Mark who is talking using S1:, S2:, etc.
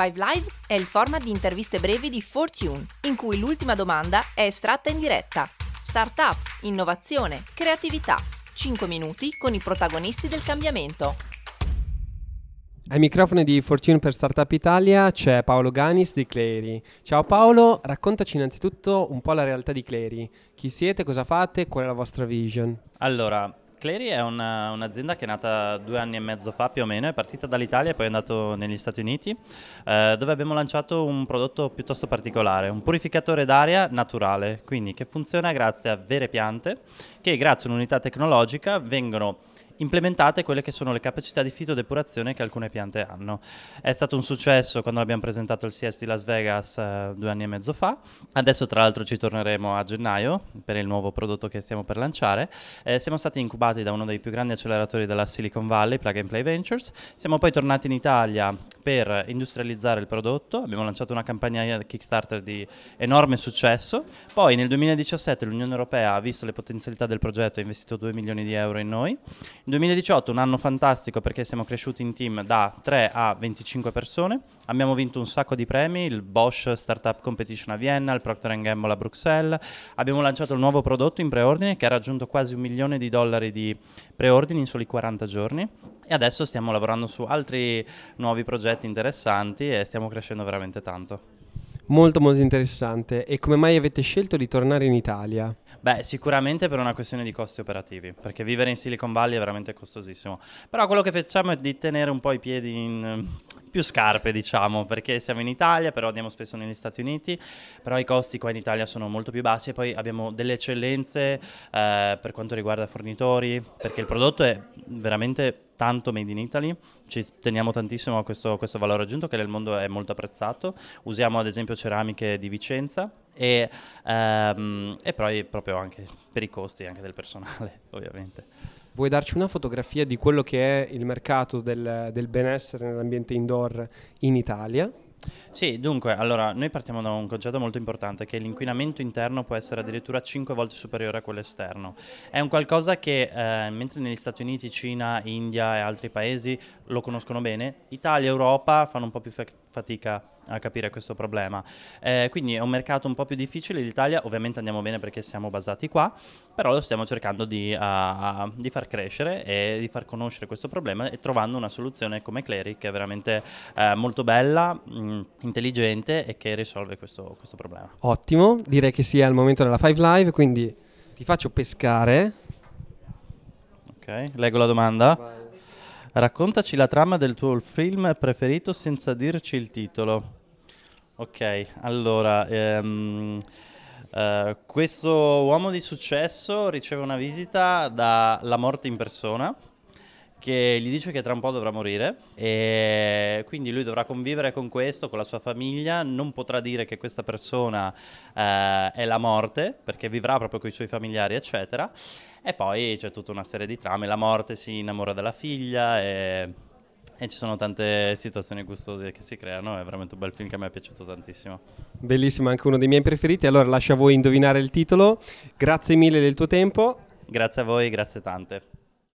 S1: Five Live è il format di interviste brevi di Fortune, in cui l'ultima domanda è estratta in diretta. Startup, innovazione, creatività. 5 minuti con i protagonisti del cambiamento.
S2: Ai microfoni di Fortune per Startup Italia c'è Paolo Ganis di Clery. Ciao Paolo, raccontaci innanzitutto un po' la realtà di Clery. Chi siete, cosa fate, qual è la vostra vision?
S3: Allora, Clery è una, un'azienda che è nata due anni e mezzo fa più o meno, è partita dall'Italia e poi è andata negli Stati Uniti, eh, dove abbiamo lanciato un prodotto piuttosto particolare, un purificatore d'aria naturale, quindi che funziona grazie a vere piante che grazie a un'unità tecnologica vengono implementate quelle che sono le capacità di fitodepurazione che alcune piante hanno. È stato un successo quando l'abbiamo presentato al CES di Las Vegas eh, due anni e mezzo fa, adesso tra l'altro ci torneremo a gennaio per il nuovo prodotto che stiamo per lanciare. Eh, siamo stati incubati da uno dei più grandi acceleratori della Silicon Valley, Plug and Play Ventures, siamo poi tornati in Italia per industrializzare il prodotto, abbiamo lanciato una campagna Kickstarter di enorme successo, poi nel 2017 l'Unione Europea ha visto le potenzialità del progetto e ha investito 2 milioni di euro in noi. 2018 un anno fantastico perché siamo cresciuti in team da 3 a 25 persone, abbiamo vinto un sacco di premi, il Bosch Startup Competition a Vienna, il Procter Gamble a Bruxelles, abbiamo lanciato il nuovo prodotto in preordine che ha raggiunto quasi un milione di dollari di preordini in soli 40 giorni. E adesso stiamo lavorando su altri nuovi progetti interessanti e stiamo crescendo veramente tanto.
S2: Molto molto interessante. E come mai avete scelto di tornare in Italia?
S3: Beh, sicuramente per una questione di costi operativi, perché vivere in Silicon Valley è veramente costosissimo. Però quello che facciamo è di tenere un po' i piedi in più scarpe, diciamo, perché siamo in Italia, però andiamo spesso negli Stati Uniti, però i costi qua in Italia sono molto più bassi e poi abbiamo delle eccellenze eh, per quanto riguarda fornitori, perché il prodotto è veramente tanto made in Italy, ci teniamo tantissimo a questo, questo, valore aggiunto che nel mondo è molto apprezzato, usiamo ad esempio ceramiche di Vicenza e, ehm, e poi proprio anche per i costi anche del personale ovviamente.
S2: Vuoi darci una fotografia di quello che è il mercato del, del benessere nell'ambiente indoor in Italia?
S3: Sì, dunque, allora, noi partiamo da un concetto molto importante, che l'inquinamento interno può essere addirittura 5 volte superiore a quello esterno. È un qualcosa che, eh, mentre negli Stati Uniti, Cina, India e altri paesi lo conoscono bene, Italia e Europa fanno un po' più fatica a capire questo problema. Eh, quindi è un mercato un po' più difficile, l'Italia ovviamente andiamo bene perché siamo basati qua, però lo stiamo cercando di, uh, di far crescere e di far conoscere questo problema e trovando una soluzione come Clery che è veramente uh, molto bella, mh, intelligente e che risolve questo, questo problema.
S2: Ottimo, direi che sia il momento della Five Live, quindi ti faccio pescare.
S3: Ok, leggo la domanda. Vai. Raccontaci la trama del tuo film preferito senza dirci il titolo. Ok, allora, ehm, uh, questo uomo di successo riceve una visita dalla morte in persona che gli dice che tra un po' dovrà morire e quindi lui dovrà convivere con questo, con la sua famiglia, non potrà dire che questa persona eh, è la morte perché vivrà proprio con i suoi familiari eccetera e poi c'è tutta una serie di trame, la morte si innamora della figlia e e ci sono tante situazioni gustose che si creano, è veramente un bel film che a me è piaciuto tantissimo.
S2: Bellissimo, anche uno dei miei preferiti. Allora lascio a voi indovinare il titolo. Grazie mille del tuo tempo.
S3: Grazie a voi, grazie tante.